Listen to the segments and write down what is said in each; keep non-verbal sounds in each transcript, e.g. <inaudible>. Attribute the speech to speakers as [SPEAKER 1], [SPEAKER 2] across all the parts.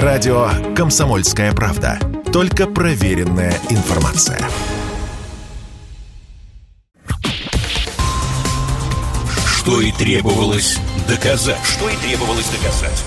[SPEAKER 1] Радио «Комсомольская правда». Только проверенная информация.
[SPEAKER 2] Что и требовалось доказать. Что и требовалось доказать.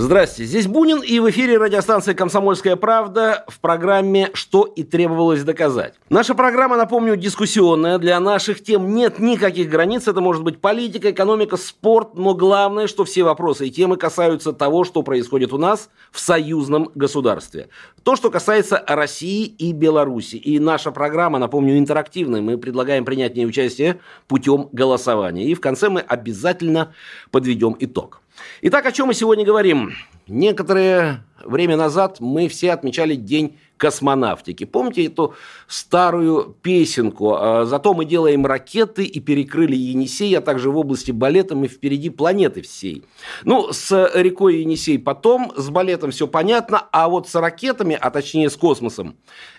[SPEAKER 3] Здрасте, здесь Бунин и в эфире радиостанция «Комсомольская правда» в программе «Что и требовалось доказать». Наша программа, напомню, дискуссионная. Для наших тем нет никаких границ. Это может быть политика, экономика, спорт. Но главное, что все вопросы и темы касаются того, что происходит у нас в союзном государстве. То, что касается России и Беларуси. И наша программа, напомню, интерактивная. Мы предлагаем принять в ней участие путем голосования. И в конце мы обязательно подведем итог. Итак, о чем мы сегодня говорим? Некоторое время назад мы все отмечали День космонавтики. Помните эту старую песенку? «А Зато мы делаем ракеты и перекрыли Енисей, а также в области балета мы впереди планеты всей. Ну, с рекой Енисей потом, с балетом все понятно, а вот с ракетами, а точнее с космосом,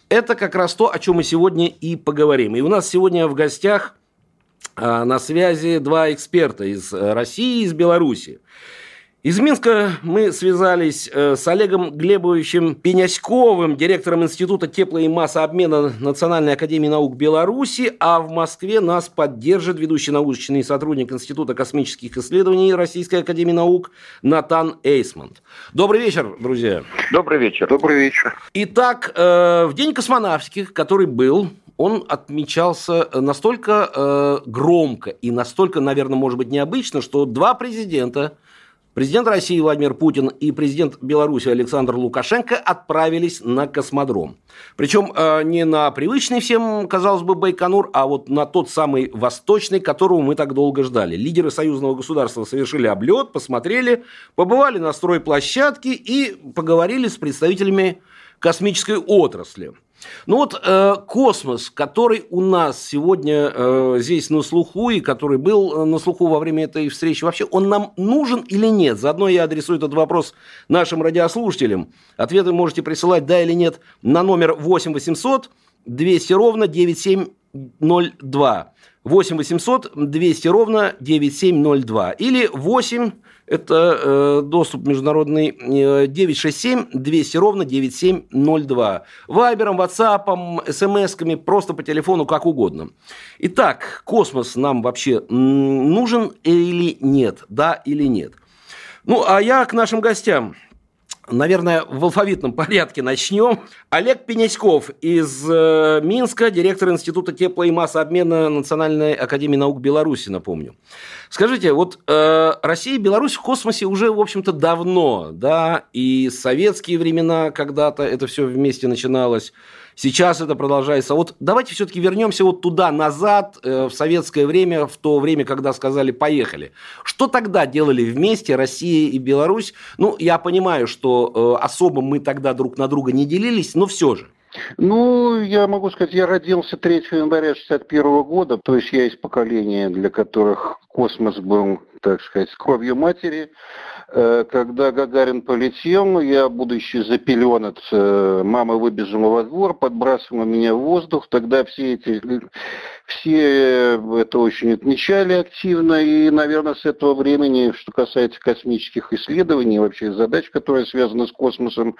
[SPEAKER 3] это как раз то, о чем мы сегодня и поговорим. И у нас сегодня в гостях на связи два эксперта из России и из Беларуси. Из Минска мы связались э, с Олегом Глебовичем Пеняськовым, директором Института тепло- и массообмена Национальной академии наук Беларуси, а в Москве нас поддержит ведущий научный сотрудник Института космических исследований Российской академии наук Натан Эйсмонт. Добрый вечер, друзья.
[SPEAKER 4] Добрый вечер. Добрый вечер.
[SPEAKER 3] Итак, э, в День космонавтиков, который был, он отмечался настолько э, громко и настолько, наверное, может быть, необычно, что два президента – Президент России Владимир Путин и президент Беларуси Александр Лукашенко отправились на космодром. Причем э, не на привычный всем, казалось бы, Байконур, а вот на тот самый восточный, которого мы так долго ждали. Лидеры союзного государства совершили облет, посмотрели, побывали на стройплощадке и поговорили с представителями космической отрасли. Ну вот э, космос, который у нас сегодня э, здесь на слуху и который был э, на слуху во время этой встречи, вообще он нам нужен или нет? Заодно я адресую этот вопрос нашим радиослушателям. Ответы можете присылать да или нет на номер 8 800 200 ровно 9702. 8 800 200 ровно 9702. Или 8 это э, доступ международный э, 967 200 ровно 9702. Вайбером, ватсапом, смс-ками, просто по телефону, как угодно. Итак, космос нам вообще нужен или нет? Да или нет? Ну, а я к нашим гостям – Наверное, в алфавитном порядке начнем. Олег Пеняськов из э, Минска, директор Института тепло- и массообмена Национальной академии наук Беларуси, напомню. Скажите, вот э, Россия и Беларусь в космосе уже, в общем-то, давно, да, и советские времена когда-то это все вместе начиналось. Сейчас это продолжается. Вот давайте все-таки вернемся вот туда, назад, э, в советское время, в то время, когда сказали «поехали». Что тогда делали вместе Россия и Беларусь? Ну, я понимаю, что э, особо мы тогда друг на друга не делились, но все же.
[SPEAKER 4] Ну, я могу сказать, я родился 3 января 1961 года, то есть я из поколения, для которых космос был, так сказать, кровью матери. Э, когда Гагарин полетел, я, будучи запеленат, э, мама выбежала во двор, подбрасывала меня в воздух. Тогда все эти все это очень отмечали активно, и, наверное, с этого времени, что касается космических исследований, вообще задач, которые связаны с космосом,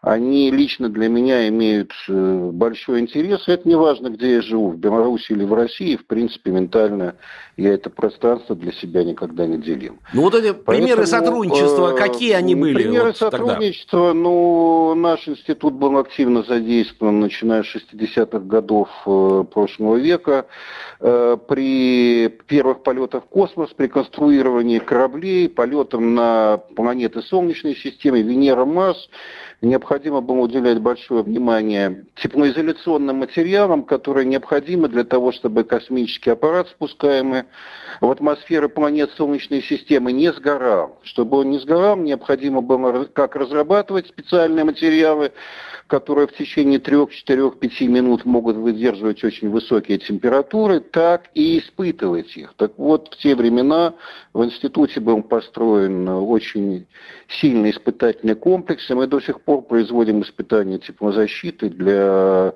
[SPEAKER 4] они лично для меня имеют э, большой интерес. Это не важно, где я живу, в Беларуси или в России, в принципе, ментально я это пространство для себя никогда не делил.
[SPEAKER 3] Ну вот эти Поэтому, примеры сотрудничества, э, какие они были?
[SPEAKER 4] Примеры вот сотрудничества, тогда? ну, наш институт был активно задействован, начиная с 60-х годов э, прошлого века. Э, при первых полетах в космос, при конструировании кораблей, полетам на планеты Солнечной системы, Венера, Марс, необходимо было уделять большое внимание теплоизоляционным материалам, которые необходимы для того, чтобы космический аппарат, спускаемый в атмосферу планет Солнечной системы, не сгорал. Чтобы он не сгорал, необходимо было как разрабатывать специальные материалы, которые в течение 3-4-5 минут могут выдерживать очень высокие температуры, так и испытывать их. Так вот, в те времена в институте был построен очень сильный испытательный комплекс, и мы до сих пор производим испытания теплозащиты для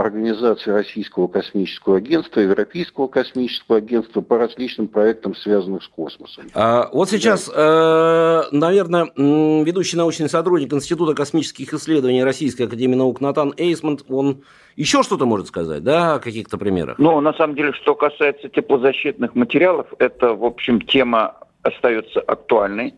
[SPEAKER 4] организации Российского космического агентства, Европейского космического агентства по различным проектам, связанным с космосом.
[SPEAKER 3] А, вот сейчас, э, наверное, ведущий научный сотрудник Института космических исследований Российской Академии Наук Натан Эйсмонт, он еще что-то может сказать, да, о каких-то примерах?
[SPEAKER 5] Ну, на самом деле, что касается теплозащитных материалов, это, в общем, тема остается актуальной.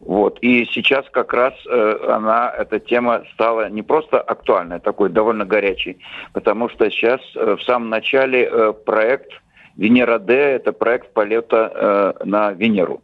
[SPEAKER 5] Вот. И сейчас как раз э, она, эта тема стала не просто актуальной, такой довольно горячей, потому что сейчас э, в самом начале э, проект Венера-Д, это проект полета э, на Венеру.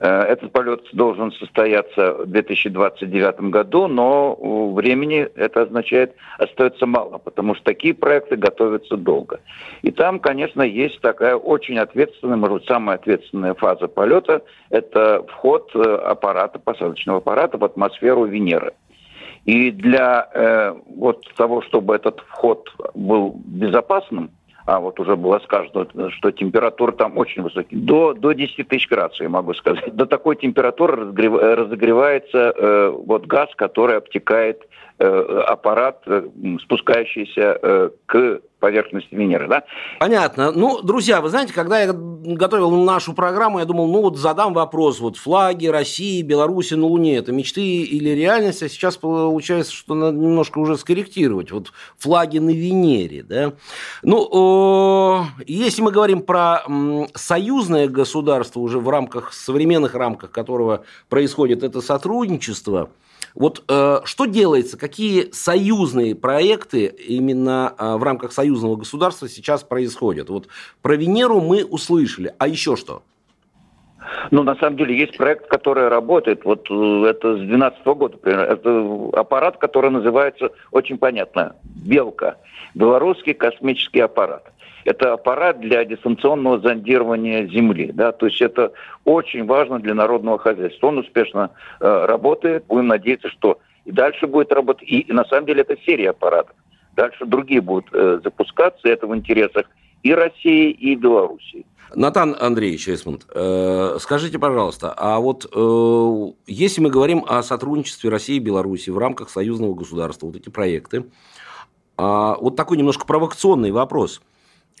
[SPEAKER 5] Э, этот полет должен состояться в 2029 году, но времени это означает остается мало, потому что такие проекты готовятся долго. И там, конечно, есть такая очень ответственная, может быть, самая ответственная фаза полета – это вход э, аппарата, посадочного аппарата в атмосферу Венеры. И для э, вот того, чтобы этот вход был безопасным, а вот уже было сказано, что температура там очень высокая, до, до 10 тысяч градусов, я могу сказать. До такой температуры разогревается э, вот газ, который обтекает аппарат, э, спускающийся э, к поверхности Венеры, да?
[SPEAKER 3] Понятно. Ну, друзья, вы знаете, когда я готовил нашу программу, я думал, ну вот задам вопрос, вот флаги России, Беларуси на Луне, это мечты или реальность, а сейчас получается, что надо немножко уже скорректировать, вот флаги на Венере, да? Ну, если мы говорим про союзное государство уже в рамках, современных рамках которого происходит это сотрудничество, вот э, что делается, какие союзные проекты именно э, в рамках союзного государства сейчас происходят? Вот про Венеру мы услышали, а еще что?
[SPEAKER 5] Ну, на самом деле, есть проект, который работает. Вот э, это с 2012 года, например. Это аппарат, который называется, очень понятно, «Белка». Белорусский космический аппарат. Это аппарат для дистанционного зондирования Земли. Да? То есть это очень важно для народного хозяйства. Он успешно э, работает. Будем надеяться, что и дальше будет работать. И, и на самом деле это серия аппаратов. Дальше другие будут э, запускаться. Это в интересах и России, и Белоруссии.
[SPEAKER 3] Натан Андреевич Эсмонд, э, скажите, пожалуйста, а вот э, если мы говорим о сотрудничестве России и Беларуси в рамках союзного государства, вот эти проекты, э, вот такой немножко провокационный вопрос.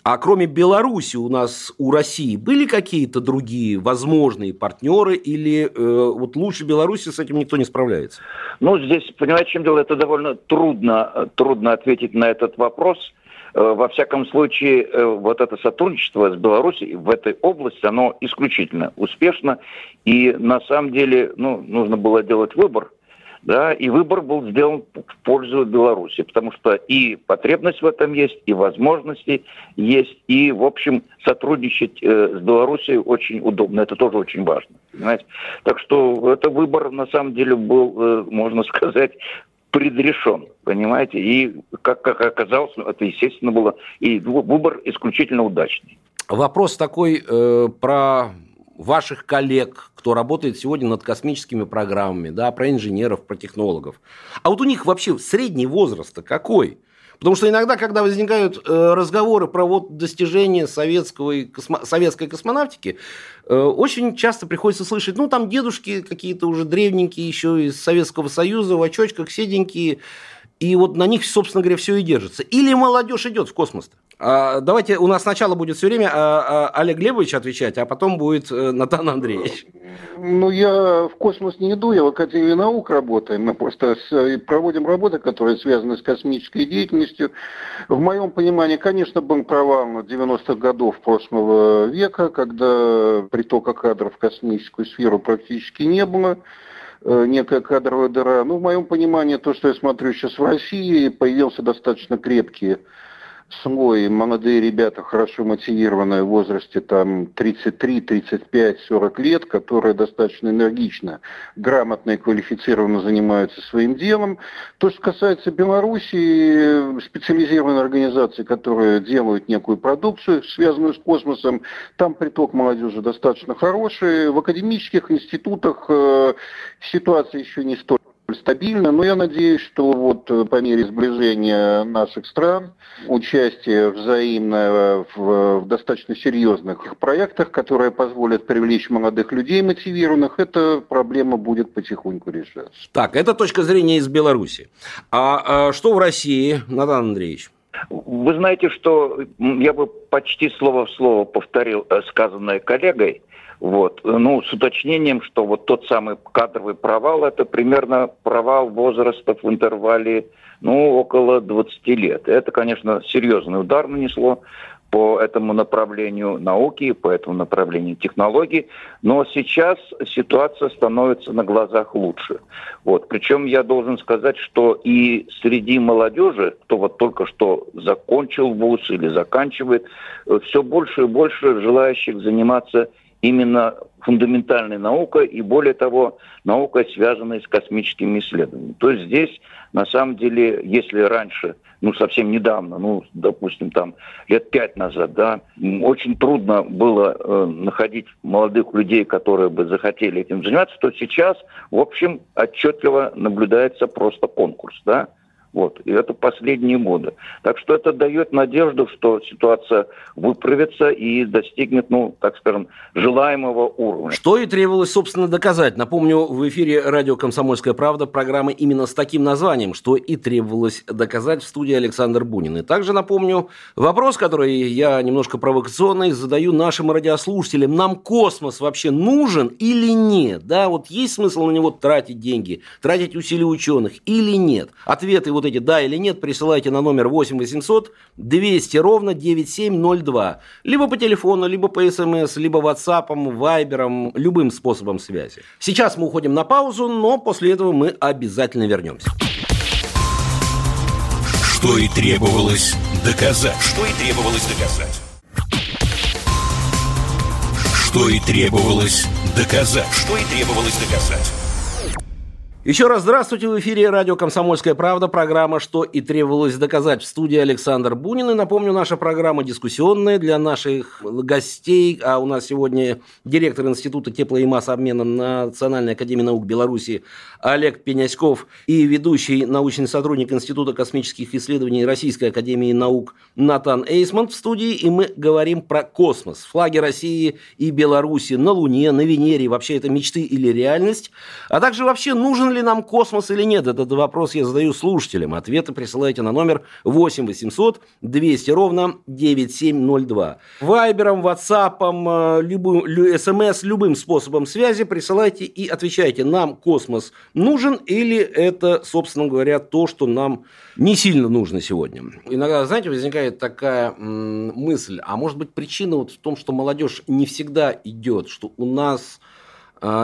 [SPEAKER 3] А кроме Беларуси у нас, у России были какие-то другие возможные партнеры или э, вот лучше Беларуси с этим никто не справляется?
[SPEAKER 5] Ну, здесь, понимаете, чем дело, это довольно трудно, трудно ответить на этот вопрос. Э, во всяком случае, э, вот это сотрудничество с Беларусью в этой области, оно исключительно успешно. И на самом деле, ну, нужно было делать выбор – да, и выбор был сделан в пользу Беларуси, потому что и потребность в этом есть, и возможности есть, и, в общем, сотрудничать э, с Белоруссией очень удобно, это тоже очень важно, понимаете. Так что это выбор, на самом деле, был, э, можно <laughs> сказать, предрешен, понимаете, и, как, как оказалось, это, естественно, было, и выбор исключительно удачный.
[SPEAKER 3] Вопрос такой э, про ваших коллег, кто работает сегодня над космическими программами, да, про инженеров, про технологов. А вот у них вообще средний возраст какой? Потому что иногда, когда возникают э, разговоры про вот достижения советского космо... советской космонавтики, э, очень часто приходится слышать, ну, там дедушки какие-то уже древненькие, еще из Советского Союза, в очочках, седенькие, и вот на них, собственно говоря, все и держится. Или молодежь идет в космос-то? А, давайте, у нас сначала будет все время а, а, Олег Глебович отвечать, а потом будет э, Натан Андреевич.
[SPEAKER 4] Ну, я в космос не иду, я в Академии наук работаю. Мы просто проводим работы, которые связаны с космической деятельностью. В моем понимании, конечно, был провал 90-х годов прошлого века, когда притока кадров в космическую сферу практически не было э, некая кадровая дыра. Ну, в моем понимании, то, что я смотрю сейчас в России, появился достаточно крепкий слой молодые ребята, хорошо мотивированные в возрасте там 33, 35, 40 лет, которые достаточно энергично, грамотно и квалифицированно занимаются своим делом. То, что касается Беларуси, специализированные организации, которые делают некую продукцию, связанную с космосом, там приток молодежи достаточно хороший. В академических институтах э, ситуация еще не столь стабильно, но я надеюсь, что вот э, по мере сближения наших стран, участие взаимное в, в достаточно серьезных проектах, которые позволят привлечь молодых людей мотивированных, эта проблема будет потихоньку решаться.
[SPEAKER 3] Так, это точка зрения из Беларуси. А, а что в России, Натан Андреевич?
[SPEAKER 5] Вы знаете, что я бы почти слово в слово повторил э, сказанное коллегой. Вот. Ну, с уточнением, что вот тот самый кадровый провал, это примерно провал возрастов в интервале, ну, около 20 лет. Это, конечно, серьезный удар нанесло по этому направлению науки, по этому направлению технологий. Но сейчас ситуация становится на глазах лучше. Вот. Причем я должен сказать, что и среди молодежи, кто вот только что закончил вуз или заканчивает, все больше и больше желающих заниматься именно фундаментальной наукой и, более того, наукой, связанной с космическими исследованиями. То есть здесь, на самом деле, если раньше, ну, совсем недавно, ну, допустим, там, лет пять назад, да, очень трудно было э, находить молодых людей, которые бы захотели этим заниматься, то сейчас, в общем, отчетливо наблюдается просто конкурс, да, вот. И это последние годы. Так что это дает надежду, что ситуация выправится и достигнет, ну, так скажем, желаемого уровня.
[SPEAKER 3] Что и требовалось, собственно, доказать. Напомню, в эфире радио «Комсомольская правда» программы именно с таким названием, что и требовалось доказать в студии Александр Бунин. И также напомню вопрос, который я немножко провокационный задаю нашим радиослушателям. Нам космос вообще нужен или нет? Да, вот есть смысл на него тратить деньги, тратить усилия ученых или нет? Ответы вот эти «да» или «нет» присылайте на номер 8 800 200 ровно 9702. Либо по телефону, либо по смс, либо WhatsApp, Viber, любым способом связи. Сейчас мы уходим на паузу, но после этого мы обязательно вернемся.
[SPEAKER 2] Что и требовалось доказать. Что и требовалось доказать. Что и требовалось доказать. Что и требовалось доказать.
[SPEAKER 3] Еще раз здравствуйте, в эфире радио «Комсомольская правда», программа «Что и требовалось доказать» в студии Александр Бунин. И напомню, наша программа дискуссионная для наших гостей, а у нас сегодня директор Института тепло- и массообмена Национальной академии наук Беларуси Олег Пеняськов и ведущий научный сотрудник Института космических исследований Российской академии наук Натан Эйсман в студии, и мы говорим про космос. Флаги России и Беларуси на Луне, на Венере, вообще это мечты или реальность, а также вообще нужен нужен ли нам космос или нет? Этот вопрос я задаю слушателям. Ответы присылайте на номер 8 800 200 ровно 9702. Вайбером, ватсапом, э, любым, смс, любым способом связи присылайте и отвечайте, нам космос нужен или это, собственно говоря, то, что нам не сильно нужно сегодня. Иногда, знаете, возникает такая мысль, а может быть причина вот в том, что молодежь не всегда идет, что у нас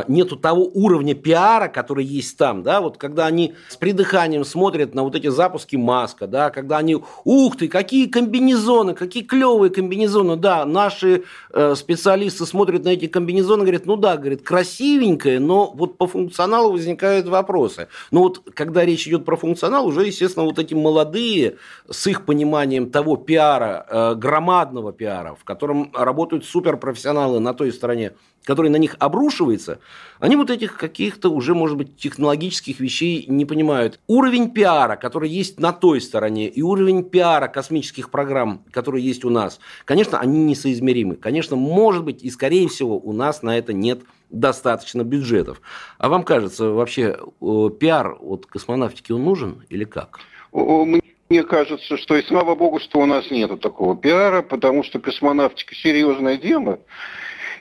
[SPEAKER 3] нету того уровня пиара, который есть там, да, вот когда они с придыханием смотрят на вот эти запуски Маска, да, когда они, ух ты, какие комбинезоны, какие клевые комбинезоны, да, наши э, специалисты смотрят на эти комбинезоны, говорят, ну да, говорит, красивенькое, но вот по функционалу возникают вопросы. Но вот когда речь идет про функционал, уже, естественно, вот эти молодые с их пониманием того пиара, э, громадного пиара, в котором работают суперпрофессионалы на той стороне, который на них обрушивается, они вот этих каких-то уже, может быть, технологических вещей не понимают. Уровень пиара, который есть на той стороне, и уровень пиара космических программ, который есть у нас, конечно, они несоизмеримы. Конечно, может быть, и скорее всего, у нас на это нет достаточно бюджетов. А вам кажется, вообще пиар от космонавтики он нужен или как?
[SPEAKER 4] Мне кажется, что и слава богу, что у нас нет такого пиара, потому что космонавтика серьезное дело.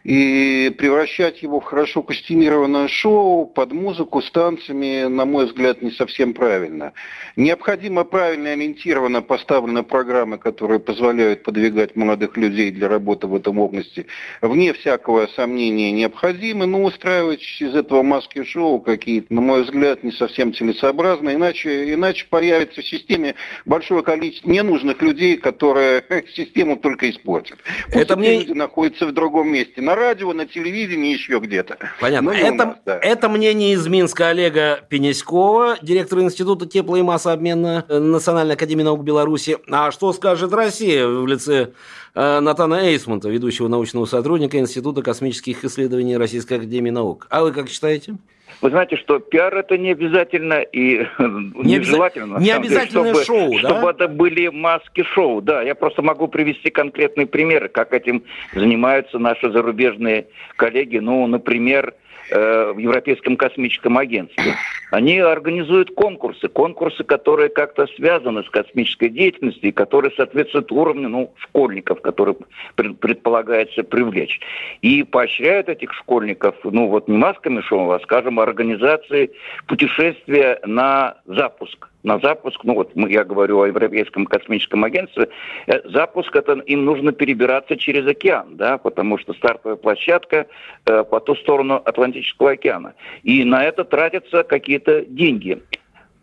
[SPEAKER 4] И превращать его в хорошо костюмированное шоу под музыку с танцами, на мой взгляд, не совсем правильно. Необходимо правильно ориентированно поставлены программы, которые позволяют подвигать молодых людей для работы в этом области. Вне всякого сомнения необходимы, но устраивать из этого маски-шоу какие-то, на мой взгляд, не совсем целесообразно. Иначе, иначе появится в системе большое количество ненужных людей, которые <laughs> систему только испортят. Пусть
[SPEAKER 3] Это мне...
[SPEAKER 4] люди находятся в другом месте радио, на телевидении, еще где-то.
[SPEAKER 3] Понятно. Ну, это, нас, да. это мнение из Минска Олега Пеняськова, директора Института тепло- и массообмена Национальной академии наук Беларуси. А что скажет Россия в лице э, Натана Эйсмонта, ведущего научного сотрудника Института космических исследований Российской академии наук? А вы как считаете?
[SPEAKER 5] Вы знаете, что пиар это не обязательно и <laughs> не нежелательно.
[SPEAKER 3] Не обязательно
[SPEAKER 5] деле,
[SPEAKER 3] чтобы, шоу,
[SPEAKER 5] да? Чтобы это были маски шоу, да. Я просто могу привести конкретные примеры, как этим занимаются наши зарубежные коллеги. Ну, например, э, в Европейском космическом агентстве. Они организуют конкурсы, конкурсы, которые как-то связаны с космической деятельностью которые соответствуют уровню ну, школьников, которые предполагается привлечь. И поощряют этих школьников, ну вот не масками шоу, а, скажем, организацией путешествия на запуск на запуск, ну вот я говорю о Европейском космическом агентстве, э, запуск это им нужно перебираться через океан, да, потому что стартовая площадка э, по ту сторону Атлантического океана. И на это тратятся какие-то деньги.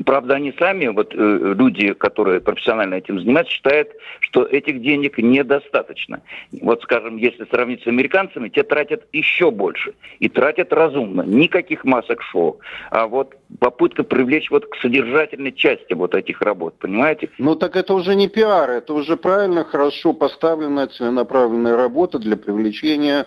[SPEAKER 5] Правда, они сами, вот э, люди, которые профессионально этим занимаются, считают, что этих денег недостаточно. Вот, скажем, если сравнить с американцами, те тратят еще больше. И тратят разумно. Никаких масок шоу. А вот попытка привлечь вот к содержательной части вот этих работ, понимаете?
[SPEAKER 4] Ну так это уже не пиар, это уже правильно, хорошо поставленная целенаправленная работа для привлечения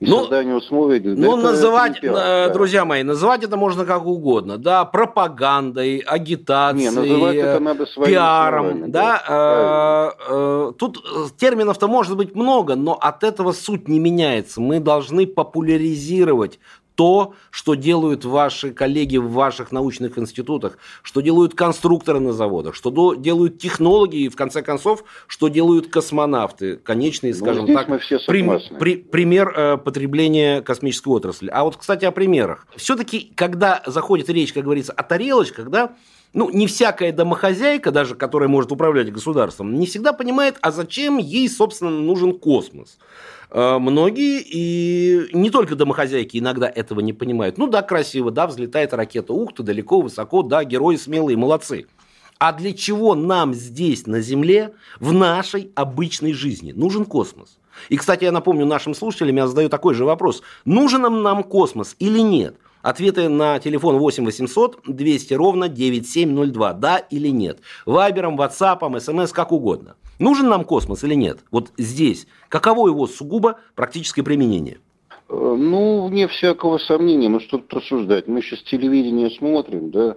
[SPEAKER 4] и ну, создание условий.
[SPEAKER 3] Ну, это, называть, это да. друзья мои, называть это можно как угодно, да, пропагандой, агитацией, не, называть это надо пиаром, да. да э, э, тут терминов-то может быть много, но от этого суть не меняется. Мы должны популяризировать то, что делают ваши коллеги в ваших научных институтах, что делают конструкторы на заводах, что делают технологи и, в конце концов, что делают космонавты, конечные, ну, скажем ну, так, мы все при, при, пример э, потребления космической отрасли. А вот, кстати, о примерах. Все-таки, когда заходит речь, как говорится, о тарелочках, да, ну, не всякая домохозяйка, даже которая может управлять государством, не всегда понимает, а зачем ей, собственно, нужен космос. Э, многие, и не только домохозяйки иногда этого не понимают. Ну да, красиво, да, взлетает ракета, ух ты, далеко, высоко, да, герои смелые, молодцы. А для чего нам здесь, на Земле, в нашей обычной жизни нужен космос? И, кстати, я напомню нашим слушателям, я задаю такой же вопрос. Нужен нам космос или нет? Ответы на телефон 8 800 200 ровно 9702. Да или нет. Вайбером, ватсапом, смс, как угодно. Нужен нам космос или нет? Вот здесь. Каково его сугубо практическое применение?
[SPEAKER 4] Э, ну, вне всякого сомнения, мы что тут рассуждать. Мы сейчас телевидение смотрим, да,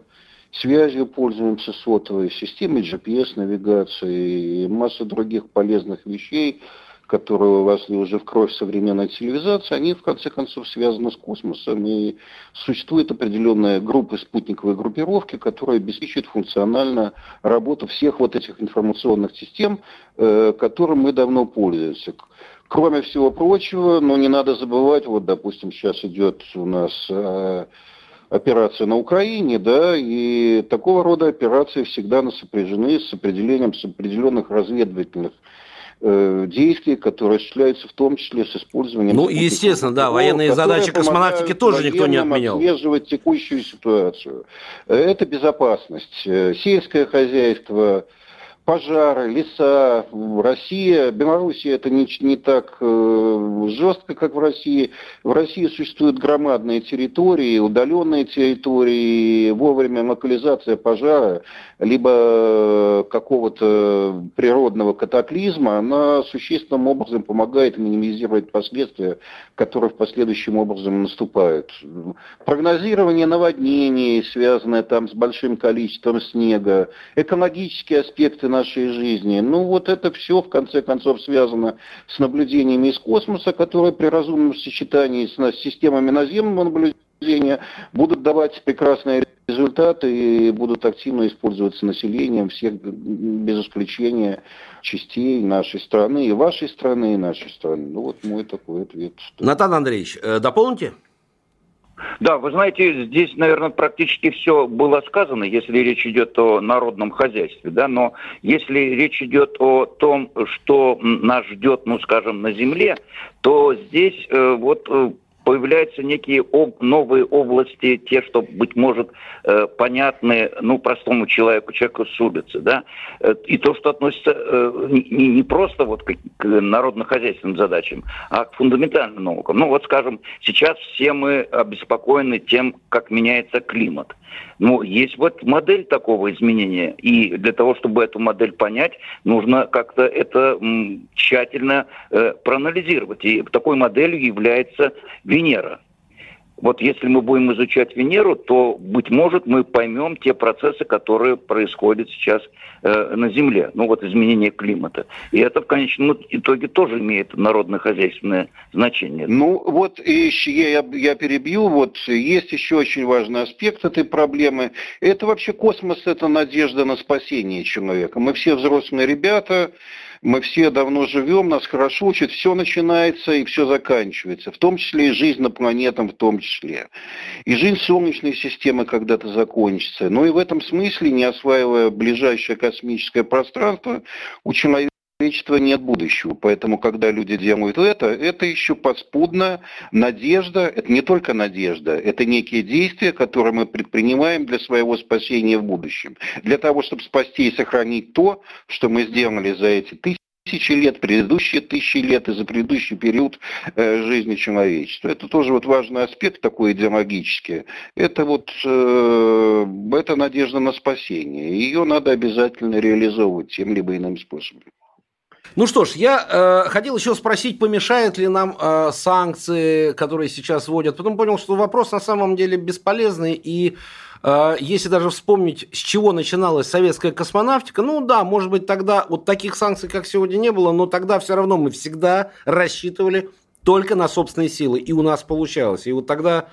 [SPEAKER 4] связью пользуемся сотовой системой, GPS-навигацией и масса других полезных вещей – которые вошли уже в кровь современной цивилизации, они в конце концов связаны с космосом. И существует определенная группа спутниковой группировки, которая обеспечивает функционально работу всех вот этих информационных систем, э, которым мы давно пользуемся. Кроме всего прочего, но не надо забывать, вот, допустим, сейчас идет у нас э, операция на Украине, да, и такого рода операции всегда сопряжены с определением, с определенных разведывательных Э, действий, которые осуществляются в том числе с использованием...
[SPEAKER 3] Ну, естественно, да, военные задачи космонавтики тоже никто не отменял.
[SPEAKER 4] отслеживать текущую ситуацию. Это безопасность. Э, сельское хозяйство, пожары, леса. Россия, Белоруссия это не, не так э, жестко, как в России. В России существуют громадные территории, удаленные территории, вовремя локализация пожара, либо э, какого-то природного катаклизма, она существенным образом помогает минимизировать последствия, которые в последующем образом наступают. Прогнозирование наводнений, связанное там с большим количеством снега, экологические аспекты нашей жизни. Ну вот это все в конце концов связано с наблюдениями из космоса, которые при разумном сочетании с системами наземного наблюдения будут давать прекрасные результаты и будут активно использоваться населением всех без исключения частей нашей страны, и вашей страны, и нашей страны. Ну вот мой такой ответ.
[SPEAKER 3] Натан Андреевич, э, дополните?
[SPEAKER 5] Да, вы знаете, здесь, наверное, практически все было сказано, если речь идет о народном хозяйстве, да, но если речь идет о том, что нас ждет, ну, скажем, на земле, то здесь э, вот э, появляются некие об, новые области, те, что, быть может, э, понятны ну, простому человеку, человеку с улицы. Да? Э, и то, что относится э, не, не просто вот к, к народно-хозяйственным задачам, а к фундаментальным наукам. Ну вот, скажем, сейчас все мы обеспокоены тем, как меняется климат. Ну, есть вот модель такого изменения, и для того, чтобы эту модель понять, нужно как-то это тщательно э, проанализировать. И такой моделью является Венера. Вот если мы будем изучать Венеру, то, быть может, мы поймем те процессы, которые происходят сейчас э, на Земле. Ну вот изменение климата. И это в конечном итоге тоже имеет народно-хозяйственное значение.
[SPEAKER 4] Ну вот и я, я перебью. Вот есть еще очень важный аспект этой проблемы. Это вообще космос, это надежда на спасение человека. Мы все взрослые ребята, мы все давно живем, нас хорошо учат, все начинается и все заканчивается, в том числе и жизнь на планетах в том числе. И жизнь Солнечной системы когда-то закончится. Но и в этом смысле, не осваивая ближайшее космическое пространство, у человека человечества нет будущего. Поэтому, когда люди делают это, это еще подспудная надежда. Это не только надежда, это некие действия, которые мы предпринимаем для своего спасения в будущем. Для того, чтобы спасти и сохранить то, что мы сделали за эти тысячи тысячи лет, предыдущие тысячи лет и за предыдущий период э, жизни человечества. Это тоже вот важный аспект такой идеологический. Это вот э, это надежда на спасение. Ее надо обязательно реализовывать тем либо иным способом.
[SPEAKER 3] Ну что ж, я э, хотел еще спросить, помешают ли нам э, санкции, которые сейчас вводят. Потом понял, что вопрос на самом деле бесполезный. И э, если даже вспомнить, с чего начиналась советская космонавтика, ну да, может быть, тогда вот таких санкций, как сегодня, не было, но тогда все равно мы всегда рассчитывали только на собственные силы. И у нас получалось. И вот тогда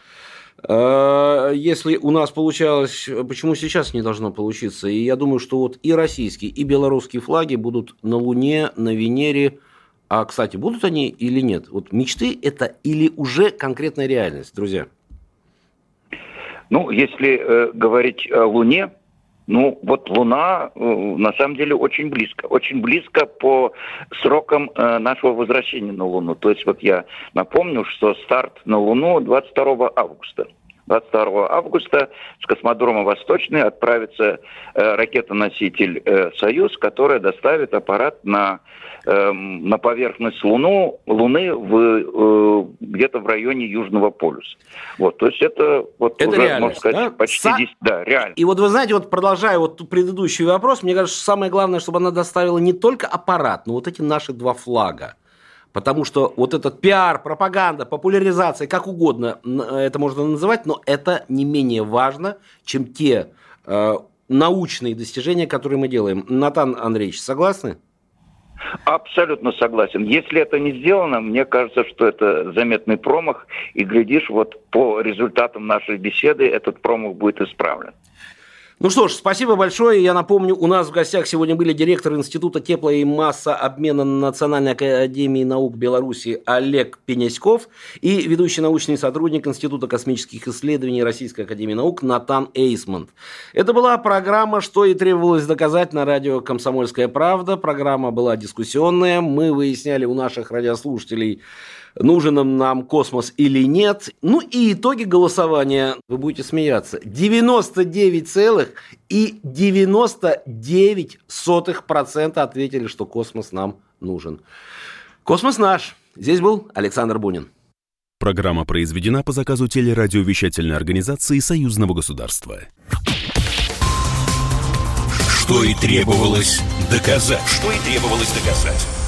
[SPEAKER 3] если у нас получалось, почему сейчас не должно получиться? И я думаю, что вот и российские, и белорусские флаги будут на Луне, на Венере. А, кстати, будут они или нет? Вот мечты это или уже конкретная реальность, друзья?
[SPEAKER 5] Ну, если э, говорить о Луне, ну, вот Луна э, на самом деле очень близко. Очень близко по срокам э, нашего возвращения на Луну. То есть вот я напомню, что старт на Луну 22 августа. 22 августа с космодрома «Восточный» отправится э, ракета-носитель э, «Союз», которая доставит аппарат на, э, на поверхность Луну, Луны в, э, где-то в районе Южного полюса. Вот, то есть это, вот
[SPEAKER 3] это уже, можно сказать, да?
[SPEAKER 5] почти Са... 10, да, реально.
[SPEAKER 3] И вот вы знаете, вот продолжая вот предыдущий вопрос, мне кажется, самое главное, чтобы она доставила не только аппарат, но вот эти наши два флага. Потому что вот этот пиар, пропаганда, популяризация, как угодно это можно называть, но это не менее важно, чем те э, научные достижения, которые мы делаем. Натан Андреевич, согласны?
[SPEAKER 5] Абсолютно согласен. Если это не сделано, мне кажется, что это заметный промах, и глядишь, вот по результатам нашей беседы этот промах будет исправлен.
[SPEAKER 3] Ну что ж, спасибо большое. Я напомню, у нас в гостях сегодня были директор Института тепла и массообмена Национальной академии наук Беларуси Олег Пеняськов и ведущий научный сотрудник Института космических исследований Российской академии наук Натан Эйсмонт. Это была программа «Что и требовалось доказать» на радио «Комсомольская правда». Программа была дискуссионная. Мы выясняли у наших радиослушателей, нужен нам космос или нет. Ну и итоги голосования, вы будете смеяться, 99,99% ответили, что космос нам нужен. Космос наш. Здесь был Александр Бунин.
[SPEAKER 1] Программа произведена по заказу телерадиовещательной организации Союзного государства.
[SPEAKER 2] Что и требовалось доказать. Что и требовалось доказать.